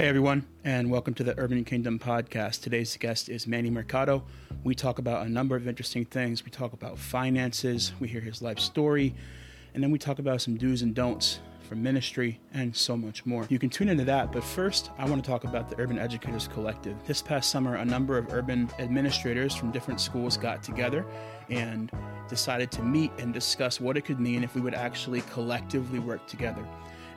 Hey everyone, and welcome to the Urban Kingdom podcast. Today's guest is Manny Mercado. We talk about a number of interesting things. We talk about finances, we hear his life story, and then we talk about some do's and don'ts for ministry and so much more. You can tune into that, but first, I want to talk about the Urban Educators Collective. This past summer, a number of urban administrators from different schools got together and decided to meet and discuss what it could mean if we would actually collectively work together.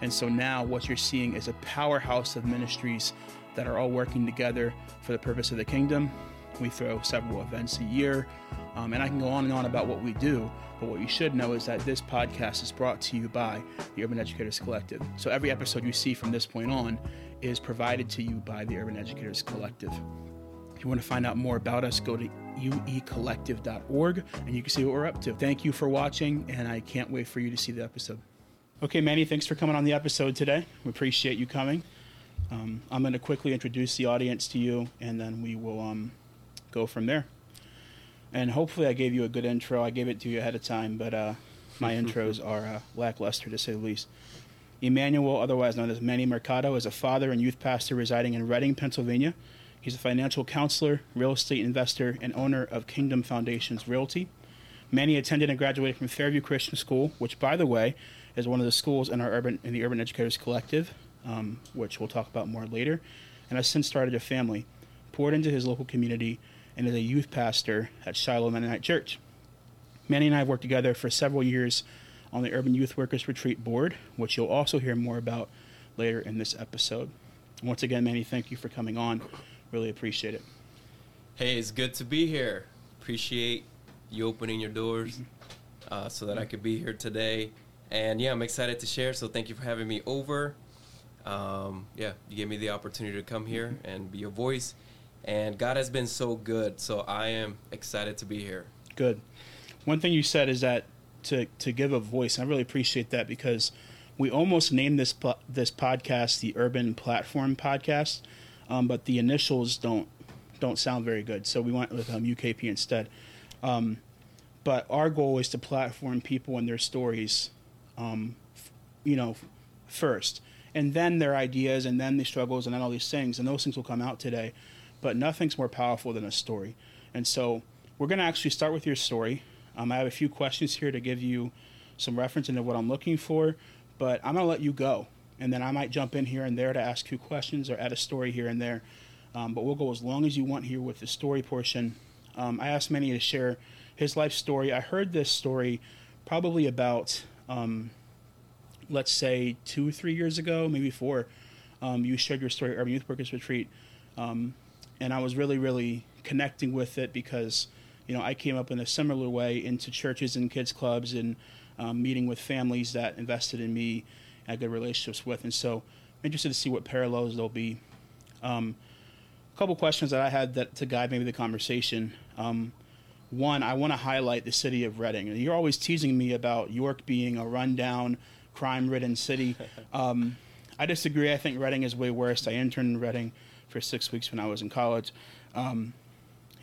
And so now what you're seeing is a powerhouse of ministries that are all working together for the purpose of the kingdom. We throw several events a year, um, and I can go on and on about what we do. But what you should know is that this podcast is brought to you by the Urban Educators Collective. So every episode you see from this point on is provided to you by the Urban Educators Collective. If you want to find out more about us, go to uecollective.org and you can see what we're up to. Thank you for watching, and I can't wait for you to see the episode. Okay, Manny, thanks for coming on the episode today. We appreciate you coming. Um, I'm going to quickly introduce the audience to you, and then we will um, go from there. And hopefully, I gave you a good intro. I gave it to you ahead of time, but uh, my intros are uh, lackluster to say the least. Emmanuel, otherwise known as Manny Mercado, is a father and youth pastor residing in Reading, Pennsylvania. He's a financial counselor, real estate investor, and owner of Kingdom Foundations Realty. Manny attended and graduated from Fairview Christian School, which, by the way, is one of the schools in our urban in the Urban Educators Collective, um, which we'll talk about more later, and has since started a family, poured into his local community, and is a youth pastor at Shiloh Mennonite Church. Manny and I have worked together for several years on the Urban Youth Workers Retreat Board, which you'll also hear more about later in this episode. Once again, Manny, thank you for coming on. Really appreciate it. Hey, it's good to be here. Appreciate you opening your doors uh, so that I could be here today and yeah, I'm excited to share. So thank you for having me over. Um, yeah, you gave me the opportunity to come here and be your voice. And God has been so good. So I am excited to be here. Good. One thing you said is that to, to give a voice. I really appreciate that because we almost named this this podcast the Urban Platform Podcast, um, but the initials don't don't sound very good. So we went with um, UKP instead. Um, but our goal is to platform people and their stories um, you know, first, and then their ideas, and then the struggles, and then all these things, and those things will come out today. But nothing's more powerful than a story, and so we're going to actually start with your story. Um, I have a few questions here to give you some reference into what I'm looking for, but I'm going to let you go, and then I might jump in here and there to ask you questions or add a story here and there. Um, but we'll go as long as you want here with the story portion. Um, I asked Manny to share his life story. I heard this story probably about um, let's say two, three years ago, maybe four, um, you shared your story at Youth Workers Retreat. Um, and I was really, really connecting with it because, you know, I came up in a similar way into churches and kids clubs and um, meeting with families that invested in me, had good relationships with. And so I'm interested to see what parallels there'll be. Um, a couple questions that I had that to guide maybe the conversation. Um, one, I want to highlight the city of Reading. You're always teasing me about York being a rundown, crime-ridden city. Um, I disagree. I think Reading is way worse. I interned in Reading for six weeks when I was in college. Um,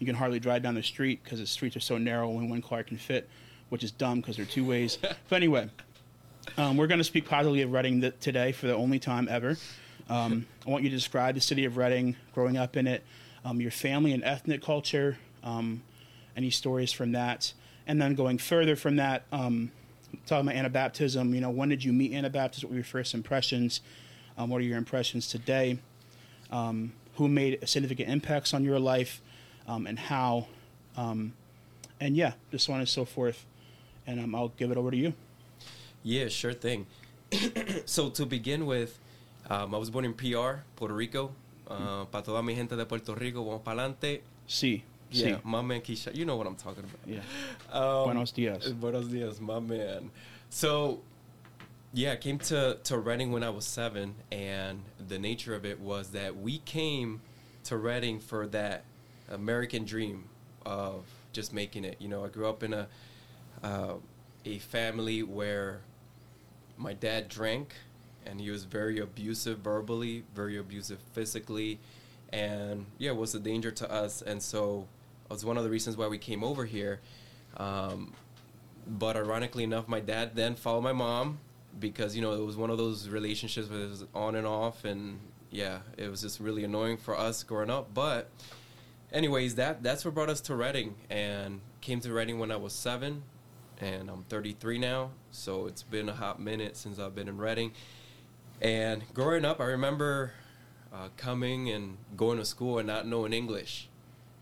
you can hardly drive down the street because the streets are so narrow when one car can fit, which is dumb because they're two ways. but anyway, um, we're going to speak positively of Reading th- today for the only time ever. Um, I want you to describe the city of Reading, growing up in it, um, your family and ethnic culture, um, any stories from that, and then going further from that, um, talking about Anabaptism. You know, when did you meet Anabaptists? What were your first impressions? Um, what are your impressions today? Um, who made a significant impacts on your life, um, and how? Um, and yeah, just so on and so forth. And um, I'll give it over to you. Yeah, sure thing. so to begin with, I was born in PR, Puerto Rico. Uh, para toda mi gente de Puerto Rico, vamos para adelante. Sí. Yeah, sí. my man Keisha. You know what I'm talking about. Yeah. Um, buenos dias. Buenos dias, my man. So, yeah, I came to, to Reading when I was seven, and the nature of it was that we came to Reading for that American dream of just making it. You know, I grew up in a uh, a family where my dad drank, and he was very abusive verbally, very abusive physically, and yeah, was a danger to us. And so was one of the reasons why we came over here. Um, but ironically enough, my dad then followed my mom because you know it was one of those relationships where it was on and off, and yeah, it was just really annoying for us growing up. But, anyways, that that's what brought us to Reading, and came to Reading when I was seven, and I'm 33 now. So it's been a hot minute since I've been in Reading. And growing up, I remember uh, coming and going to school and not knowing English,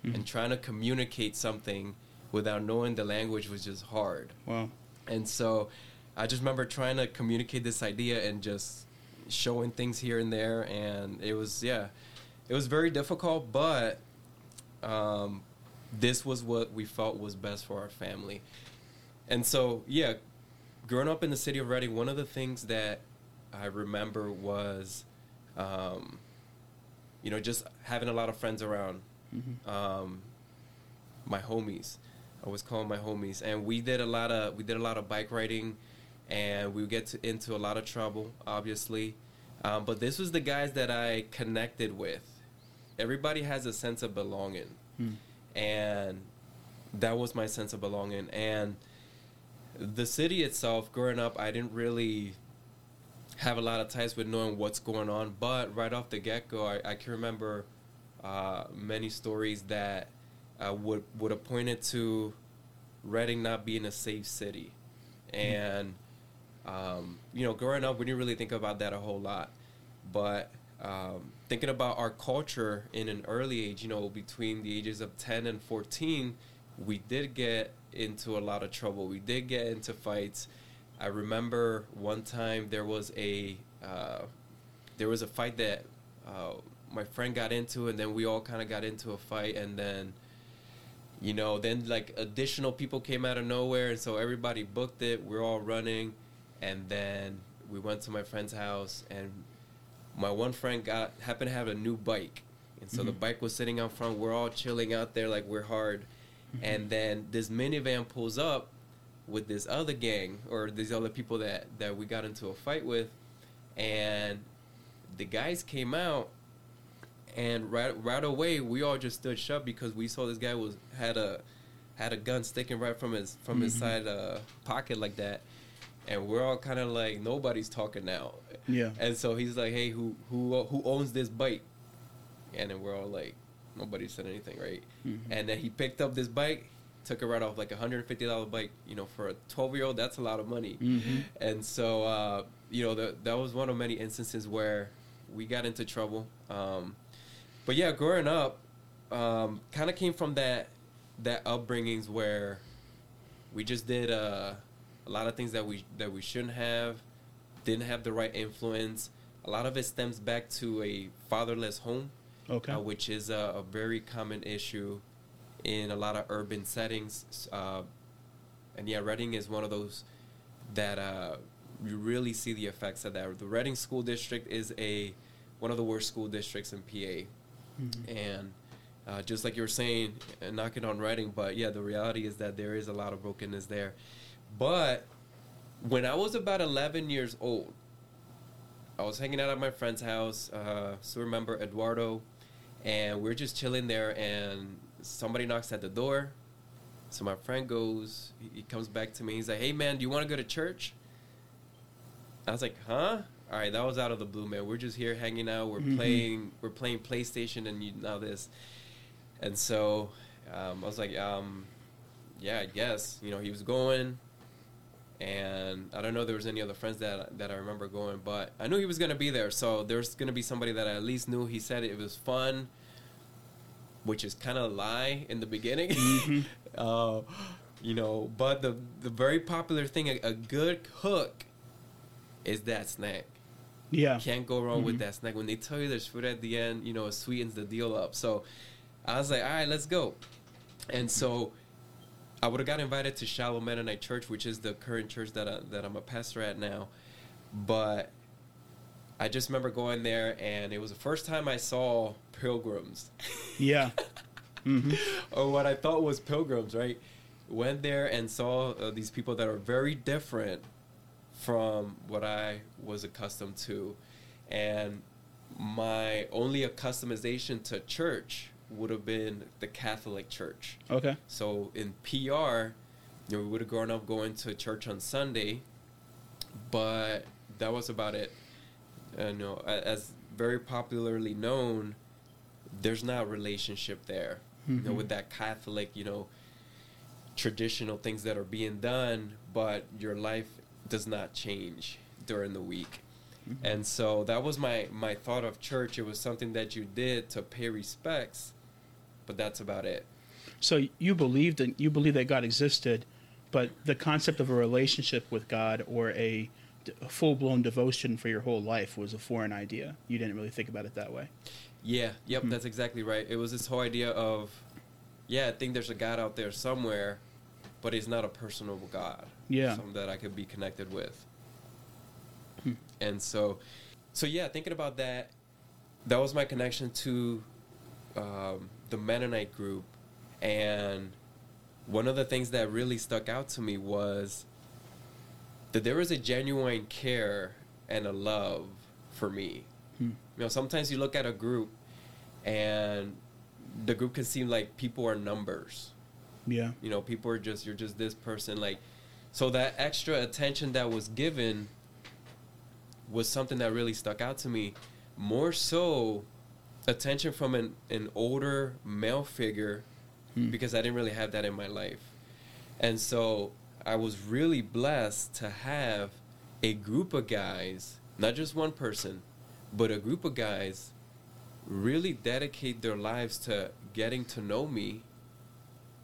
Mhm. and trying to communicate something without knowing the language was just hard. Wow. And so I just remember trying to communicate this idea and just showing things here and there. And it was, yeah, it was very difficult, but um, this was what we felt was best for our family. And so, yeah, growing up in the city of Reading, one of the things that I remember was, um, you know, just having a lot of friends around. Mhm. Um, my homies. I was calling my homies, and we did a lot of we did a lot of bike riding, and we would get to, into a lot of trouble, obviously. Um, but this was the guys that I connected with. Everybody has a sense of belonging, Hmm. and that was my sense of belonging. And the city itself, growing up, I didn't really have a lot of ties with knowing what's going on. But right off the get go, I, I can remember uh, many stories that uh, would would have pointed to Reading not being a safe city, and um, you know, growing up, we didn't really think about that a whole lot, but um, thinking about our culture in an early age, you know, between the ages of ten and fourteen, we did get into a lot of trouble. We did get into fights. I remember one time there was a uh, there was a fight that uh, my friend got into, and then we all kind of got into a fight, and then you know, then like additional people came out of nowhere, and so everybody booked it. We're all running, and then we went to my friend's house, and my one friend got happened to have a new bike, and so the Mhm. bike was sitting out front. We're all chilling out there like we're hard, and then this minivan pulls up with this other gang or these other people that that we got into a fight with, and the guys came out and right right away we all just stood shut because we saw this guy was had a had a gun sticking right from his from his Mhm. side uh, pocket like that, and we're all kind of like nobody's talking now, Yeah. and so he's like, hey, who who who owns this bike? And then we're all like, nobody said anything, right? Mhm. And then he picked up this bike, took it right off like a hundred and fifty dollar bike. You know, for a twelve year old, that's a lot of money. Mhm. And so, uh, you know, the, that was one of many instances where we got into trouble. Um, but yeah, growing up, um, kind of came from that that upbringings where we just did uh, a lot of things that we that we shouldn't have, didn't have the right influence. A lot of it stems back to a fatherless home, Okay. uh, which is a, a very common issue in a lot of urban settings. Uh, and yeah, Reading is one of those that uh, you really see the effects of that. The Reading School District is a one of the worst school districts in PA, Mhm. and uh, just like you were saying, uh, knocking on Reading, but yeah, the reality is that there is a lot of brokenness there. But when I was about 11 years old, I was hanging out at my friend's house. Uh, so remember Eduardo, and we're just chilling there, and somebody knocks at the door. So my friend goes, he comes back to me. He's like, "Hey man, do you want to go to church?" I was like, "Huh?" All right, that was out of the blue, man. We're just here hanging out. We're Mhm. playing. We're playing PlayStation, and you know this. And so um, I was like, um, "Yeah, I guess." You know, he was going, and I don't know if there was any other friends that that I remember going, but I knew he was gonna be there. So there's gonna be somebody that I at least knew. He said it was fun, which is kind of a lie in the beginning. Mhm. uh, you know, but the the very popular thing, a, a good hook, is that snack. Yeah. Can't go wrong with Mhm. that snack. When they tell you there's food at the end, you know, it sweetens the deal up. So I was like, all right, let's go. And so I would have got invited to Shiloh Mennonite Church, which is the current church that I, that I'm a pastor at now. But I just remember going there, and it was the first time I saw pilgrims, Yeah. hmm or what I thought was pilgrims. Right? Went there and saw uh, these people that are very different from what I was accustomed to, and my only accustomization to church would have been the Catholic Church. Okay. So in PR, you know, we would have grown up going to church on Sunday, but that was about it. You know, as very popularly known, there's not relationship there. You know, Mhm. with that Catholic, you know, traditional things that are being done, but your life does not change during the week. And so that was my my thought of church. It was something that you did to pay respects, but that's about it. So you believed in, you believe that God existed, but the concept of a relationship with God or a, full blown devotion for your whole life was a foreign idea. You didn't really think about it that way. Yeah, yep, Mhm. that's exactly right. It was this whole idea of, yeah, I think there's a God out there somewhere, but he's not a personal God. Yeah. Something that I could be connected with. Hmm. And so, so yeah, thinking about that, that was my connection to um, the Mennonite group. And one of the things that really stuck out to me was that there was a genuine care and a love for me. Hmm. You know, sometimes you look at a group and the group can seem like people are numbers. Yeah. You know, people are just you're just this person like so that extra attention that was given was something that really stuck out to me. More so attention from an, an older male figure Hmm. because I didn't really have that in my life. And so I was really blessed to have a group of guys, not just one person, but a group of guys really dedicate their lives to getting to know me,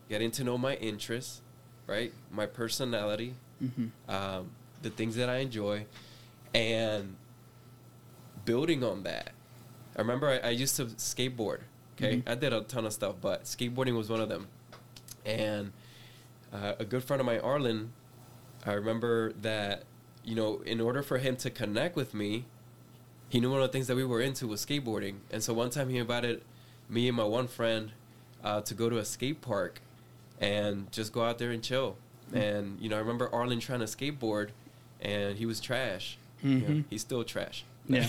getting to know my interests, right? My personality, hmm um, the things that I enjoy, and building on that. I remember I, I used to skateboard. Okay, Mhm. I did a ton of stuff, but skateboarding was one of them. And uh, a good friend of mine, Arlen, I remember that you know, in order for him to connect with me, he knew one of the things that we were into was skateboarding. And so one time he invited me and my one friend uh, to go to a skate park and just go out there and chill. And you know, I remember Arlen trying to skateboard, and he was trash. You know, Mhm. he's still trash. Yeah.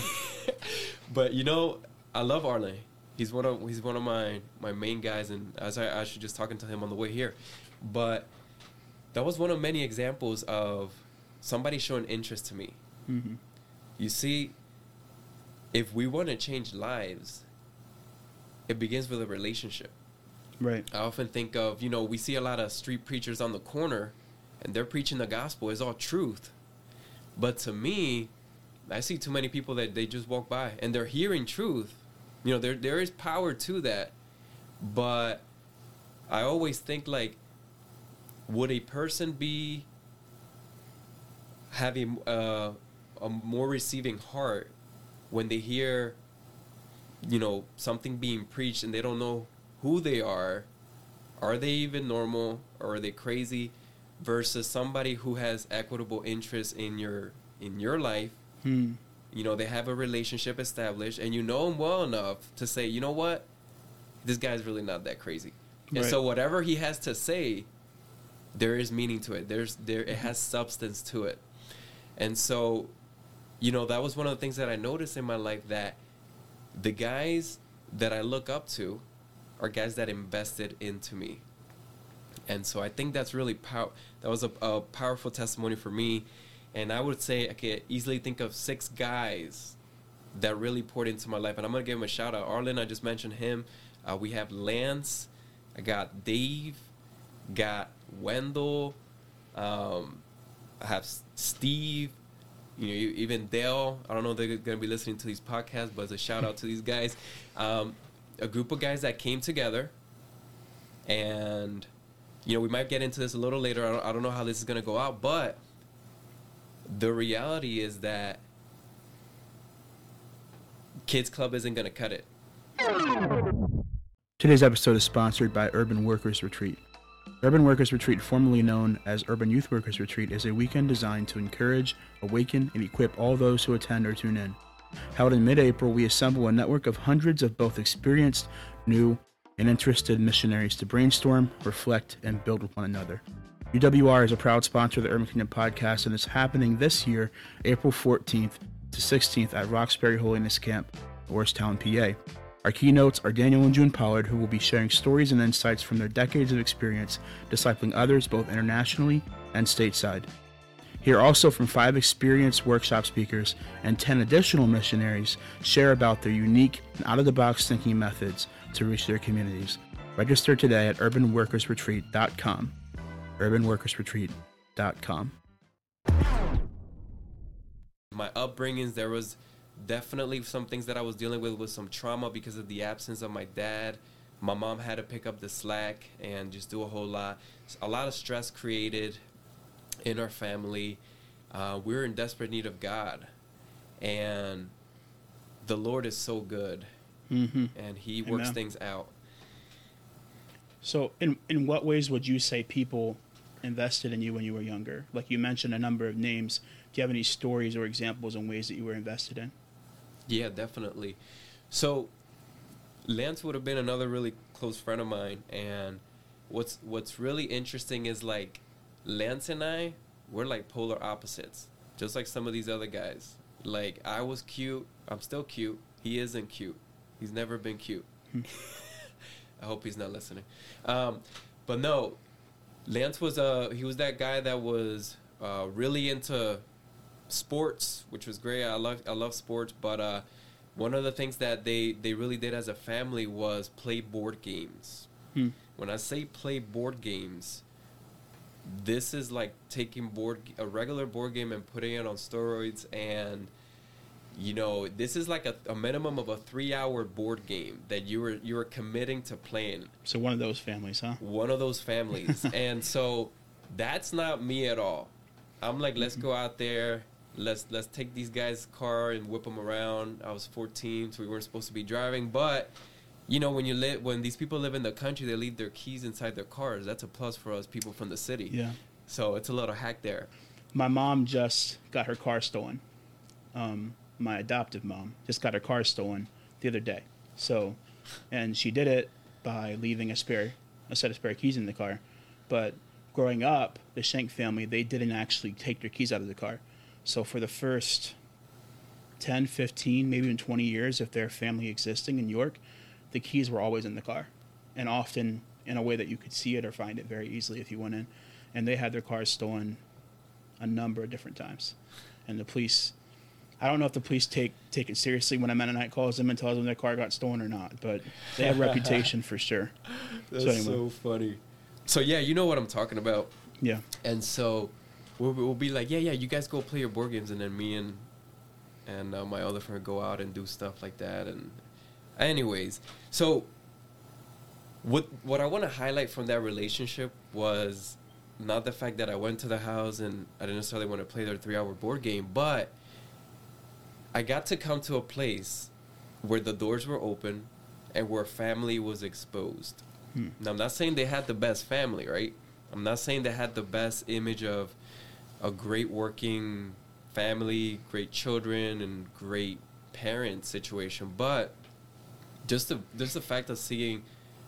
but you know, I love Arlen. He's one of he's one of my my main guys, and as I I actually just talking to him on the way here. But that was one of many examples of somebody showing interest to me. hmm You see, if we want to change lives, it begins with a relationship. Right. I often think of, you know, we see a lot of street preachers on the corner and they're preaching the gospel. It's all truth. But to me, I see too many people that they just walk by and they're hearing truth. You know, there there is power to that. But I always think like would a person be having uh, a more receiving heart when they hear you know something being preached and they don't know who they are. Are they even normal or are they crazy versus somebody who has equitable interest in your in your life. Hmm. you know they have a relationship established and you know him well enough to say you know what? This guy's really not that crazy. And Right. so whatever he has to say there is meaning to it. There's there it has substance to it. And so you know that was one of the things that i noticed in my life that the guys that i look up to are guys that invested into me. And so i think that's really pow- that was a, a powerful testimony for me. And i would say i could easily think of six guys that really poured into my life. And i'm gonna give him a shout out. Arlen i just mentioned him. Uh, we have lance i got dave got wendell um, i have steve you know, even Dale. I don't know if they're going to be listening to these podcasts, but it's a shout out to these guys. Um, a group of guys that came together, and you know, we might get into this a little later. I don't, I don't know how this is going to go out, but the reality is that Kids Club isn't going to cut it. Today's episode is sponsored by Urban Workers Retreat. Urban Workers Retreat, formerly known as Urban Youth Workers Retreat, is a weekend designed to encourage, awaken, and equip all those who attend or tune in. Held in mid April, we assemble a network of hundreds of both experienced, new, and interested missionaries to brainstorm, reflect, and build with one another. UWR is a proud sponsor of the Urban Kingdom podcast and is happening this year, April 14th to 16th at Roxbury Holiness Camp, Orrstown, PA. Our keynotes are Daniel and June Pollard, who will be sharing stories and insights from their decades of experience discipling others both internationally and stateside. Hear also from five experienced workshop speakers and 10 additional missionaries share about their unique and out of the box thinking methods to reach their communities. Register today at urbanworkersretreat.com. urbanworkersretreat.com. My upbringings, there was definitely some things that I was dealing with with some trauma because of the absence of my dad. My mom had to pick up the slack and just do a whole lot. A lot of stress created in our family. Uh, we're in desperate need of God, and the Lord is so good, Mm-hmm. and He works Amen. things out. So, in in what ways would you say people invested in you when you were younger? Like you mentioned a number of names. Do you have any stories or examples in ways that you were invested in? Yeah, definitely. So Lance would have been another really close friend of mine and what's what's really interesting is like Lance and I we're like polar opposites. Just like some of these other guys. Like I was cute, I'm still cute. He isn't cute. He's never been cute. I hope he's not listening. Um, but no, Lance was a he was that guy that was uh, really into sports, which was great. I love I love sports, but uh, one of the things that they they really did as a family was play board games. Hmm. When I say play board games, this is like taking board a regular board game and putting it on steroids and you know this is like a, a minimum of a three hour board game that you were you were committing to playing So one of those families, huh? one of those families. and so that's not me at all. I'm like, let's go out there. Let's let's take these guys' car and whip them around. I was 14, so we weren't supposed to be driving. But you know, when you live, when these people live in the country, they leave their keys inside their cars. That's a plus for us people from the city. Yeah. So it's a little hack there. My mom just got her car stolen. Um, my adoptive mom just got her car stolen the other day. So, and she did it by leaving a spare, a set of spare keys in the car. But growing up, the Shank family, they didn't actually take their keys out of the car. So for the first 10, 15, maybe even 20 years of their family existing in York, the keys were always in the car. And often in a way that you could see it or find it very easily if you went in. And they had their cars stolen a number of different times. And the police, I don't know if the police take take it seriously when a Mennonite calls them and tells them their car got stolen or not, but they have a reputation for sure. That's So anyway. so funny. So yeah, you know what I'm talking about. Yeah. And so we'll, we'll be like, yeah, yeah, you guys go play your board games, and then me and and uh, my other friend go out and do stuff like that. And anyways, so what what I want to highlight from that relationship was not the fact that I went to the house and I didn't necessarily want to play their three hour board game, but I got to come to a place where the doors were open and where family was exposed. Hmm. Now, I'm not saying they had the best family, right? I'm not saying they had the best image of a great working family, great children, and great parent situation, but just the just the fact of seeing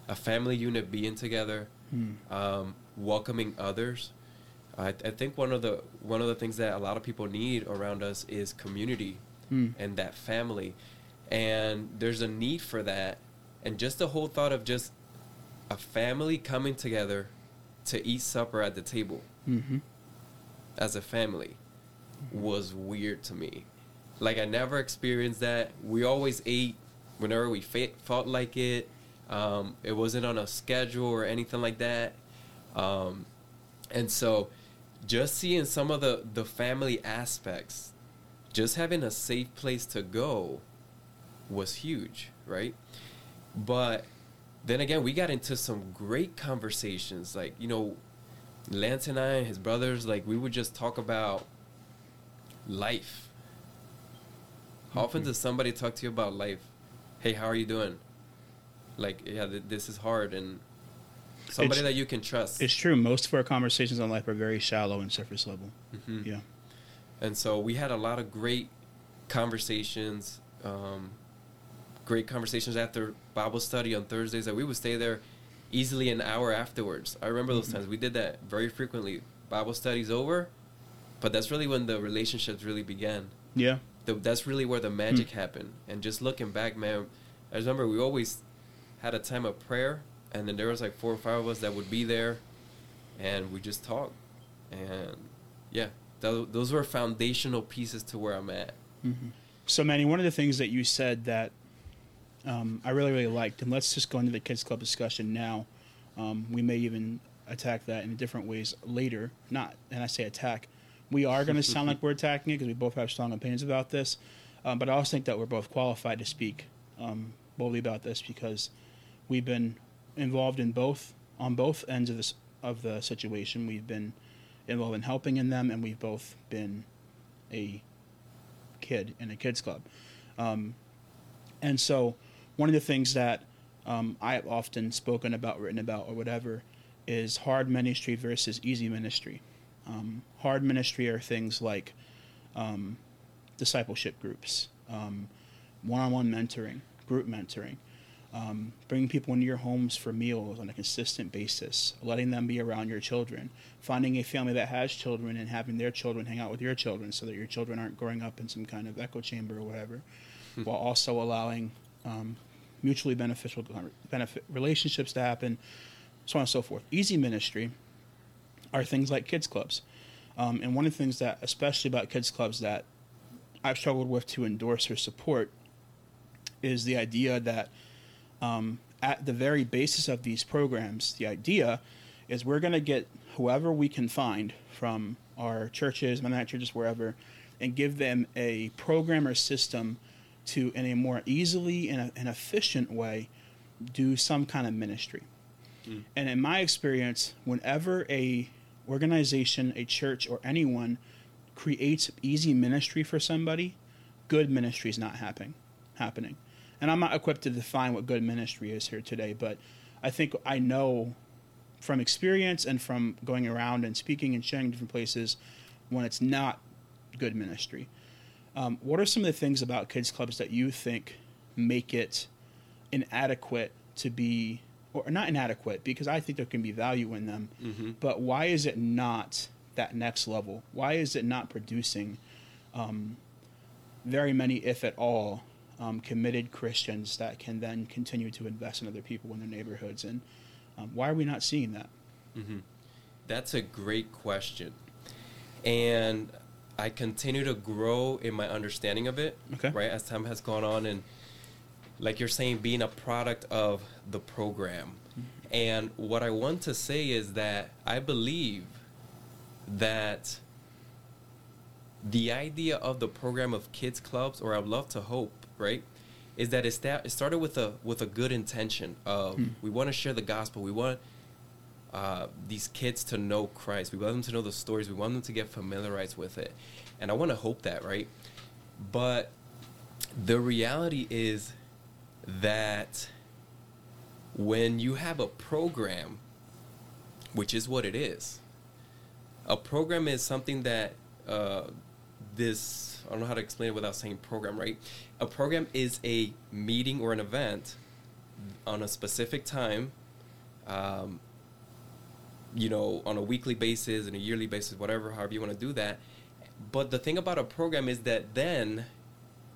a family unit being together, Hmm. um, welcoming others. I, I think one of the one of the things that a lot of people need around us is community Hmm. and that family, and there's a need for that, and just the whole thought of just a family coming together to eat supper at the table Mm-hmm. as a family was weird to me. Like I never experienced that. We always ate whenever we fe- felt like it. Um, it wasn't on a schedule or anything like that. Um, and so, just seeing some of the the family aspects, just having a safe place to go, was huge, right? But then again, we got into some great conversations. Like you know, Lance and I, and his brothers, like we would just talk about life. How often does somebody talk to you about life? Hey, how are you doing? Like, yeah, th- this is hard, and somebody It's- that you can trust. It's true. Most of our conversations on life are very shallow and surface level. Mhm. Yeah. And so we had a lot of great conversations, um, great conversations after Bible study on Thursdays that we would stay there easily an hour afterwards. I remember those Mhm. times. We did that very frequently. Bible studies over, but that's really when the relationships really began. Yeah. The, that's really where the magic happened. And just looking back, man, I remember we always had a time of prayer, and then there was like four or five of us that would be there, and we just talk, and yeah, Th- those were foundational pieces to where I'm at. So, Manny, one of the things that you said that um, I really, really liked, and let's just go into the kids club discussion now. Um, we may even attack that in different ways later. Not, and I say attack. We are going to sound like we're attacking it because we both have strong opinions about this. Um, but I also think that we're both qualified to speak um, boldly about this because we've been involved in both on both ends of this of the situation. We've been involved in helping in them, and we've both been a kid in a kids club. Um, and so, one of the things that um, I have often spoken about, written about, or whatever, is hard ministry versus easy ministry. Um, hard ministry are things like um, discipleship groups, um, one-on-one mentoring, group mentoring, um, bringing people into your homes for meals on a consistent basis, letting them be around your children, finding a family that has children and having their children hang out with your children so that your children aren't growing up in some kind of echo chamber or whatever, while also allowing um, mutually beneficial benefit relationships to happen, so on and so forth. Easy ministry are things like kids clubs. Um, and one of the things that, especially about kids clubs, that I've struggled with to endorse or support is the idea that um, at the very basis of these programs, the idea is we're going to get whoever we can find from our churches, Mennonite churches, wherever, and give them a program or system to, in a more easily and, and efficient way, do some kind of ministry. And in my experience, whenever a organization, a church, or anyone creates easy ministry for somebody, good ministry is not happening. Happening, and I'm not equipped to define what good ministry is here today, but I think I know from experience and from going around and speaking and sharing different places when it's not good ministry. Um, what are some of the things about kids clubs that you think make it inadequate to be, or not inadequate, because I think there can be value in them, but why is it not that next level? Why is it not producing um, very many, if at all, um, committed Christians that can then continue to invest in other people in their neighborhoods? And um, why are we not seeing that? That's a great question. And I continue to grow in my understanding of it, Okay. right, as time has gone on. And like you're saying, being a product of the program. And what I want to say is that I believe that the idea of the program of kids clubs, or I'd love to hope, right, is that it, sta- it started with a with a good intention of we want to share the gospel, we want uh, these kids to know Christ, we want them to know the stories, we want them to get familiarized with it, and I want to hope that, right, but the reality is that when you have a program, which is what it is, a program is something that uh, this I don't know how to explain it without saying program, right? A program is a meeting or an event on a specific time, um, you know, on a weekly basis, and a yearly basis, whatever, however you want to do that. But the thing about a program is that then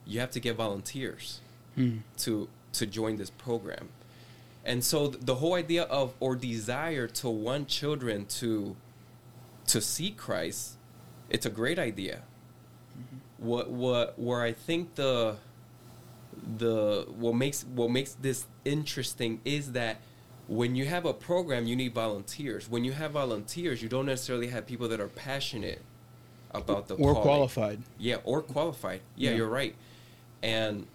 you have to get volunteers to to join this program. And so th- the whole idea of or desire to want children to to see Christ, it's a great idea. Mm-hmm. What what where I think the the what makes what makes this interesting is that when you have a program you need volunteers. When you have volunteers, you don't necessarily have people that are passionate about the Or calling. qualified? Yeah, or qualified. Yeah, Yeah. you're right. And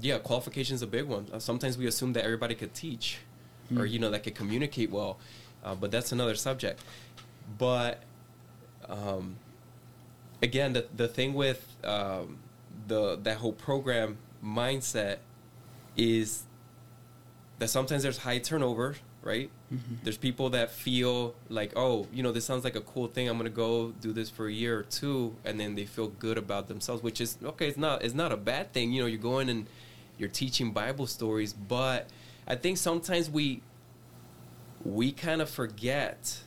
yeah, qualification is a big one. Uh, sometimes we assume that everybody could teach, or you know, that could communicate well, uh, but that's another subject. But um, again, the the thing with um, the that whole program mindset is that sometimes there's high turnover, right? There's people that feel like, oh, you know, this sounds like a cool thing. I'm gonna go do this for a year or two, and then they feel good about themselves, which is okay. It's not it's not a bad thing. You know, you're going and you're teaching Bible stories, but I think sometimes we we kind of forget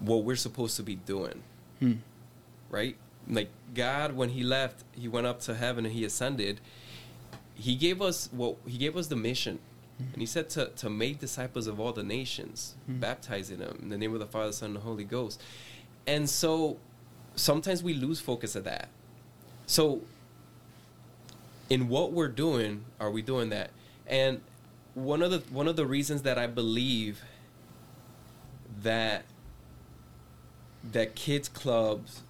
what we're supposed to be doing, Hmm. right? Like God, when He left, He went up to heaven and He ascended. He gave us what He gave us the mission, and He said to to make disciples of all the nations, baptizing them in the name of the Father, Son, and the Holy Ghost. and so sometimes we lose focus of that. So in what we're doing, are we doing that? And one of the one of the reasons that I believe that that kids clubs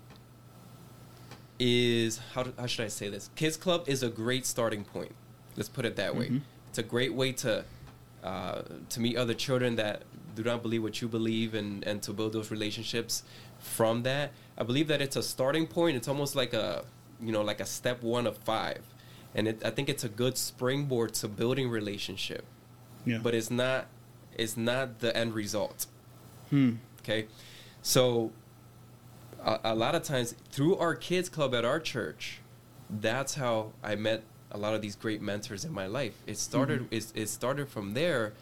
is how, how should I say this? Kids club is a great starting point. Let's put it that way. Mhm. It's a great way to uh, to meet other children that do not believe what you believe and and to build those relationships from that. I believe that it's a starting point. It's almost like a you know like a step one of five, and it, I think it's a good springboard to building relationship. Yeah. But it's not it's not the end result. hmm. Okay, so a, a lot of times through our kids club at our church, that's how I met a lot of these great mentors in my life. It started it, it started from there,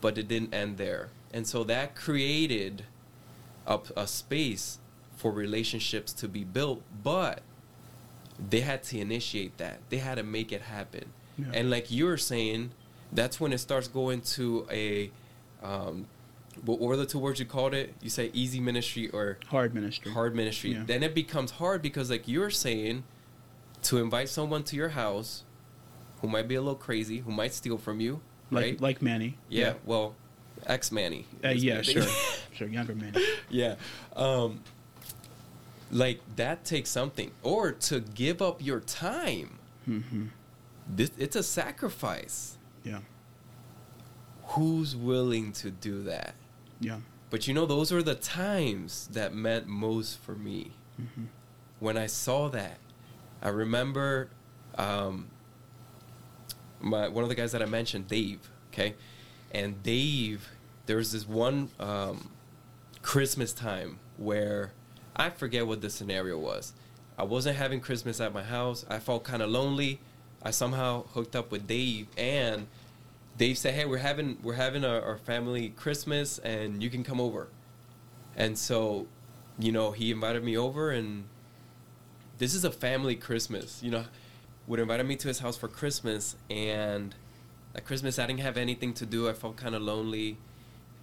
but it didn't end there, and so that created a, a space for relationships to be built. But they had to initiate that. They had to make it happen, Yeah. and like you were saying, that's when it starts going to a um, what were the two words you called it? You say easy ministry or hard ministry. hard ministry. Yeah. Then it becomes hard because, like you're saying, to invite someone to your house who might be a little crazy, who might steal from you, like right? like Manny. yeah, Well, ex Manny. Uh, yeah, sure, sure, younger Manny. yeah. Um, like that takes something, or to give up your time. hmm This it's a sacrifice. Yeah, Who's willing to do that? yeah, But you know, those were the times that meant most for me. hmm When I saw that, I remember um, my one of the guys that I mentioned, Dave. Okay, and Dave, there was this one um, Christmas time where I forget what the scenario was. I wasn't having Christmas at my house. I felt kind of lonely. I somehow hooked up with Dave, and Dave said, "Hey, we're having we're having our, our family Christmas, and you can come over." And so, you know, he invited me over, and this is a family Christmas. You know, would invited me to his house for Christmas, and at Christmas I didn't have anything to do. I felt kind of lonely,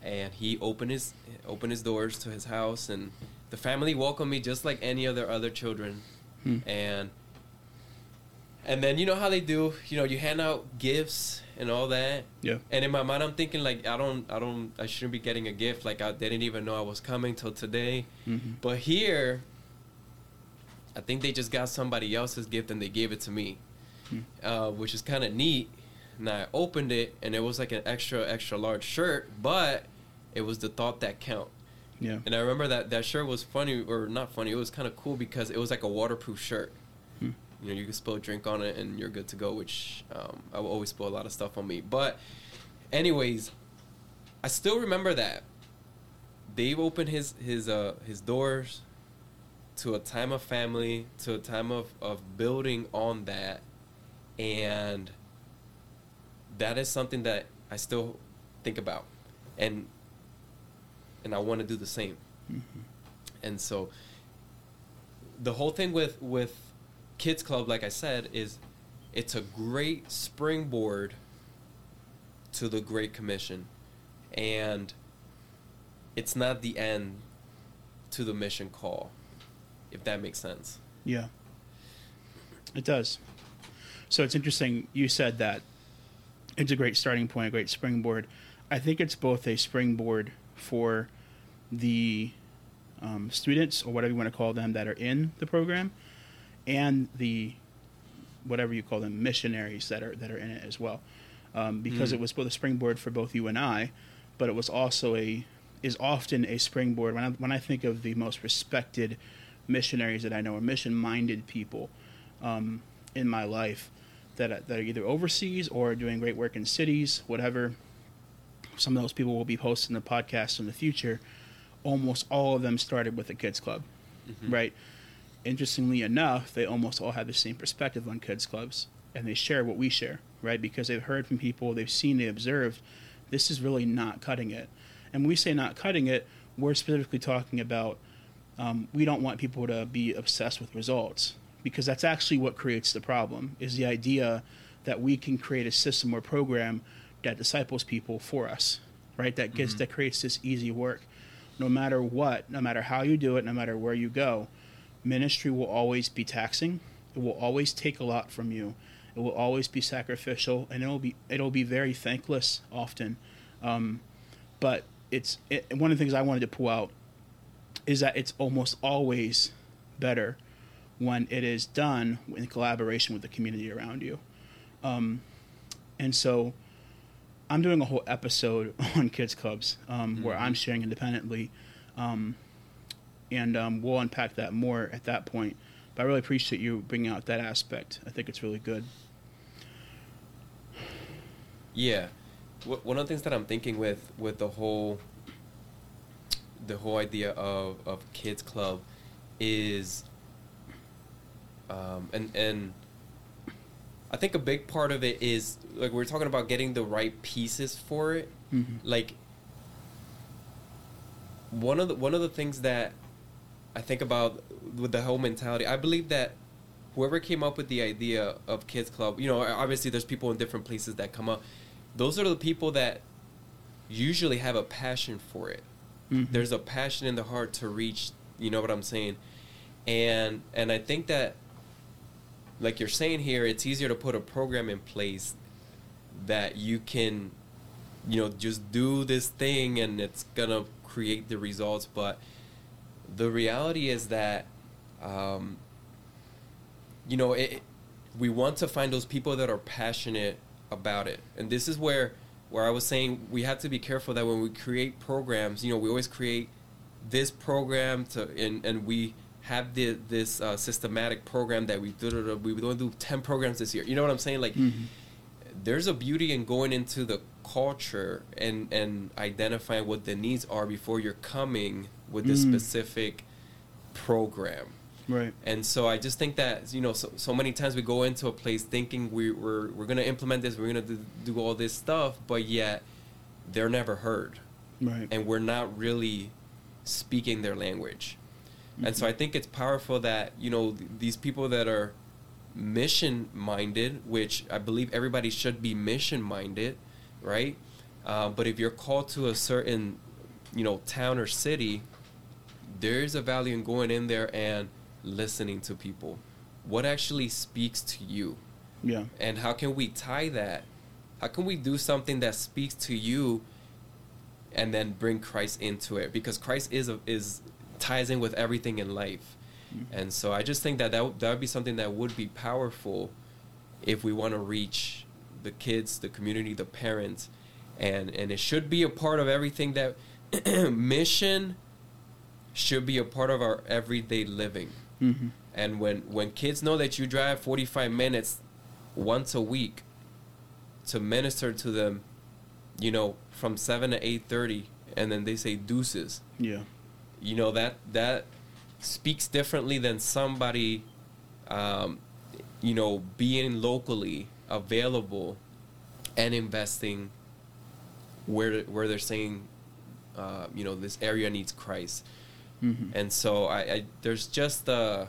and he opened his opened his doors to his house, and the family welcomed me just like any other other children, Hmm. and and then you know how they do. You know, you hand out gifts and all that. yeah, And in my mind, I'm thinking like I don't, I don't, I shouldn't be getting a gift. Like I didn't even know I was coming till today. hmm But here, I think they just got somebody else's gift and they gave it to me, Hmm. uh, which is kind of neat. And I opened it and it was like an extra, extra large shirt, but it was the thought that count. yeah, And I remember that that shirt was funny or not funny. It was kind of cool because it was like a waterproof shirt. Hmm. You know, you can spill a drink on it and you're good to go. Which um, I will always spill a lot of stuff on me. But, anyways, I still remember that. Dave opened his his uh his doors to a time of family, to a time of of building on that, and that is something that I still think about, and and I want to do the same. hmm And so the whole thing with with kids club like I said is it's a great springboard to the great commission. And it's not the end to the mission call if that makes sense. yeah. It does. So it's interesting. You said that it's a great starting point, a great springboard. I think it's both a springboard for the um, students or whatever you want to call them that are in the program, and the whatever you call them missionaries that are that are in it as well, um, because Mm. it was both a springboard for both you and I, but it was also a is often a springboard when I, when I think of the most respected missionaries that I know or mission minded people um, in my life that are, that are either overseas or doing great work in cities, whatever. Some of those people will be hosting the podcast in the future. Almost all of them started with a kids club, right? Interestingly enough, they almost all have the same perspective on kids clubs, and they share what we share, right? Because they've heard from people, they've seen, they observed. This is really not cutting it, and when we say not cutting it, we're specifically talking about um, we don't want people to be obsessed with results because that's actually what creates the problem is the idea that we can create a system or program that disciples people for us right that gets that creates this easy work no matter what, no matter how you do it, no matter where you go, ministry will always be taxing. It will always take a lot from you. It will always be sacrificial, and it'll be it'll be very thankless often. Um, but it's it, one of the things I wanted to pull out is that it's almost always better when it is done in collaboration with the community around you. Um, and so I'm doing a whole episode on kids clubs um, mm-hmm. where I'm sharing independently. Um, and um, we'll unpack that more at that point. But I really appreciate you bringing out that aspect. I think it's really good. Yeah, one of the things that I'm thinking with with the whole the whole idea of of kids club is, um, and and I think a big part of it is like we're talking about getting the right pieces for it. Mm-hmm. Like one of the one of the things that I think about with the whole mentality, I believe that whoever came up with the idea of kids club, you know, obviously there's people in different places that come up. Those are the people that usually have a passion for it. Mm-hmm. There's a passion in the heart to reach, you know what I'm saying? And and I think that like you're saying here, it's easier to put a program in place that you can, you know, just do this thing and it's gonna create the results. But the reality is that, um, you know, it, we want to find those people that are passionate about it, and this is where where I was saying we have to be careful that when we create programs, you know, we always create this program to and and we have the, this uh, systematic program that we do. We don't do ten programs this year. You know what I'm saying? Like, mm-hmm. there's a beauty in going into the culture and and identifying what the needs are before you're coming with the mm. specific program. Right. And so I just think that you know so, so many times we go into a place thinking we, we're we're gonna implement this, we're gonna do, do all this stuff, but yet they're never heard. Right. And we're not really speaking their language. Mm-hmm. And so I think it's powerful that, you know, th- these people that are mission minded, which I believe everybody should be mission minded, right? Uh, but if you're called to a certain, you know, town or city, there's a value in going in there and listening to people. What actually speaks to you? Yeah. And how can we tie that? How can we do something that speaks to you and then bring Christ into it? Because Christ is a, is ties in with everything in life. Mm-hmm. And so I just think that that, w- that would be something that would be powerful if we want to reach the kids, the community, the parents, and and it should be a part of everything that mission should be a part of our everyday living. Mm-hmm. And when when kids know that you drive 45 minutes once a week to minister to them, you know, from 7 to 8:30 and then they say deuces. Yeah you know that that speaks differently than somebody um, you know being locally available and investing where where they're saying uh, you know this area needs Christ mm-hmm. and so I, I, there's just uh,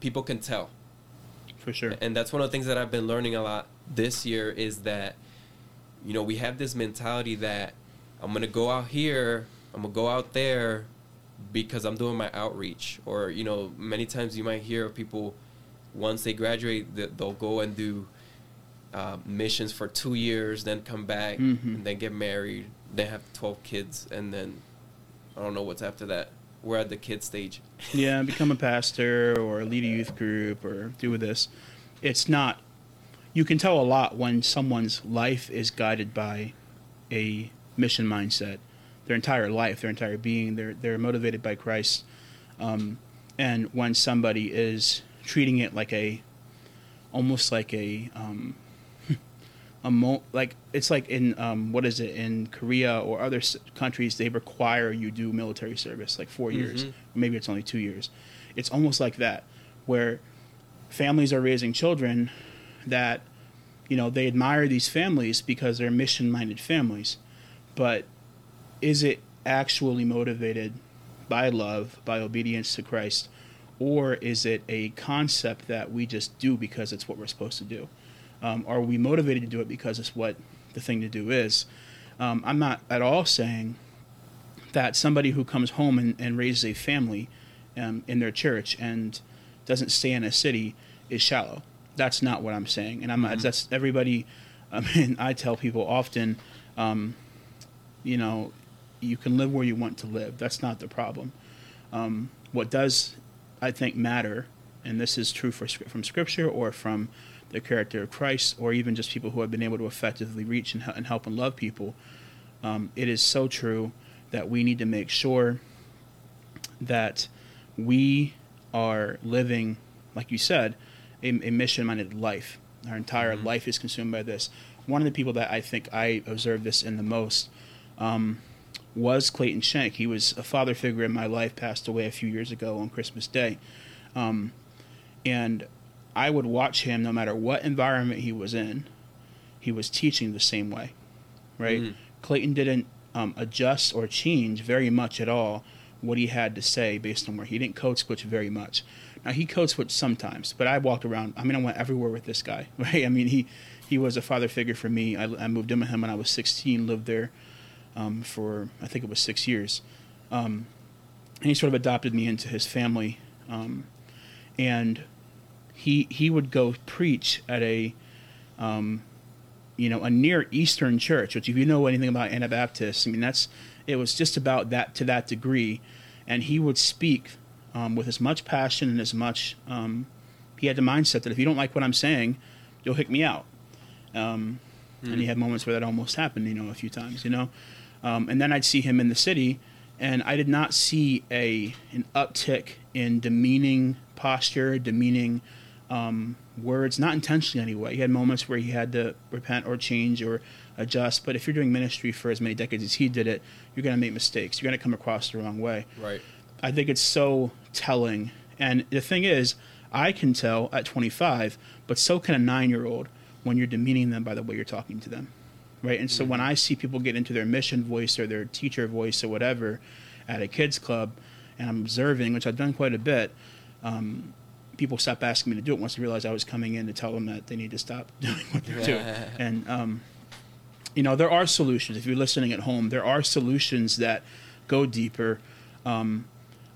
people can tell for sure and that's one of the things that I've been learning a lot this year is that you know we have this mentality that I'm gonna go out here I'm gonna go out there because I'm doing my outreach. Or you know, many times you might hear of people once they graduate, they'll go and do uh, missions for two years, then come back, mm-hmm. and then get married, then have twelve kids, and then I don't know what's after that. We're at the kid stage. yeah, become a pastor or lead a youth group or do this. It's not. You can tell a lot when someone's life is guided by a mission mindset their entire life, their entire being. They're they're motivated by Christ. Um, and when somebody is treating it like a, almost like a, um, a mo- like it's like in um, what is it in Korea or other s- countries they require you do military service like 4 mm-hmm. years, maybe it's only two years. It's almost like that, where families are raising children that, you know, they admire these families because they're mission-minded families, but is it actually motivated by love, by obedience to Christ, or is it a concept that we just do because it's what we're supposed to do? Um, are we motivated to do it because it's what the thing to do is? Um, I'm not at all saying that somebody who comes home and, and raises a family um, in their church and doesn't stay in a city is shallow. That's not what I'm saying, and I'm mm-hmm. that's everybody. I mean, I tell people often, um, you know, you can live where you want to live. That's not the problem. Um, what does, I think, matter, and this is true for from Scripture or from the character of Christ, or even just people who have been able to effectively reach and, and help and love people. Um, it is so true that we need to make sure that we are living, like you said, a, a mission minded life. Our entire mm-hmm. life is consumed by this. One of the people that I think I observed this in the most um, was Clayton Shank. He was a father figure in my life, passed away a few years ago on Christmas Day. Um, and I would watch him no matter what environment he was in, he was teaching the same way, right? Mm. Clayton didn't um, adjust or change very much at all what he had to say based on where he didn't code switch very much. Now he code switched sometimes, but I walked around. I mean, I went everywhere with this guy, right? I mean, he he was a father figure for me. I, I moved in with him when I was 16, lived there um, for I think it was six years, um, and he sort of adopted me into his family, um, and he he would go preach at a um, you know, a near Eastern church, which if you know anything about Anabaptists, I mean, that's it was just about that to that degree, and he would speak um, with as much passion and as much. Um, he had the mindset that if you don't like what I'm saying, you'll kick me out. Um, mm. And he hmm. had moments where that almost happened, you know, a few times, you know. Um, and then I'd see him in the city, and I did not see a an uptick in demeaning posture, demeaning um, words, not intentionally anyway. He had moments where he had to repent or change or adjust. But if you're doing ministry for as many decades as he did it, you're going to make mistakes. You're going to come across the wrong way. Right. I think it's so telling. And the thing is, I can tell at 25, but so can a nine year old when you're demeaning them by the way you're talking to them. Right. And so mm-hmm. when I see people get into their mission voice or their teacher voice or whatever at a kids club, and I'm observing, which I've done quite a bit, um, people stopped asking me to do it once they realized I was coming in to tell them that they need to stop doing what they're doing. And um, you know, there are solutions. If you're listening at home, there are solutions that go deeper. Um,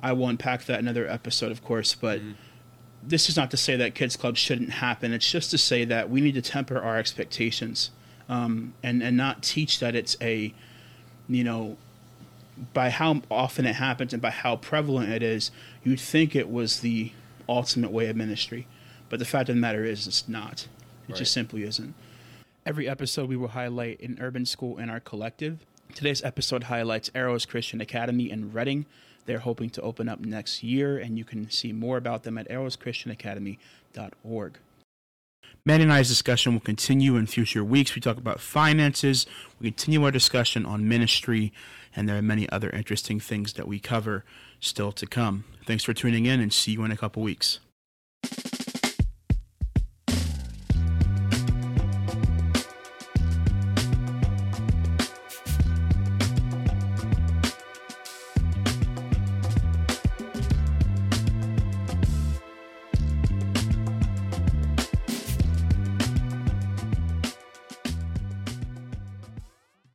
I will unpack that in another episode, of course, but. Mm-hmm. This is not to say that kids clubs shouldn't happen. It's just to say that we need to temper our expectations um, and and not teach that it's a, you know, by how often it happens and by how prevalent it is, you'd think it was the ultimate way of ministry. But the fact of the matter is, it's not. It right. just simply isn't. Every episode, we will highlight an urban school in our collective. Today's episode highlights Arrows Christian Academy in Reading. They're hoping to open up next year, and you can see more about them at arrowschristianacademy.org. Manny and I's discussion will continue in future weeks. We talk about finances, we continue our discussion on ministry, and there are many other interesting things that we cover still to come. Thanks for tuning in and see you in a couple weeks.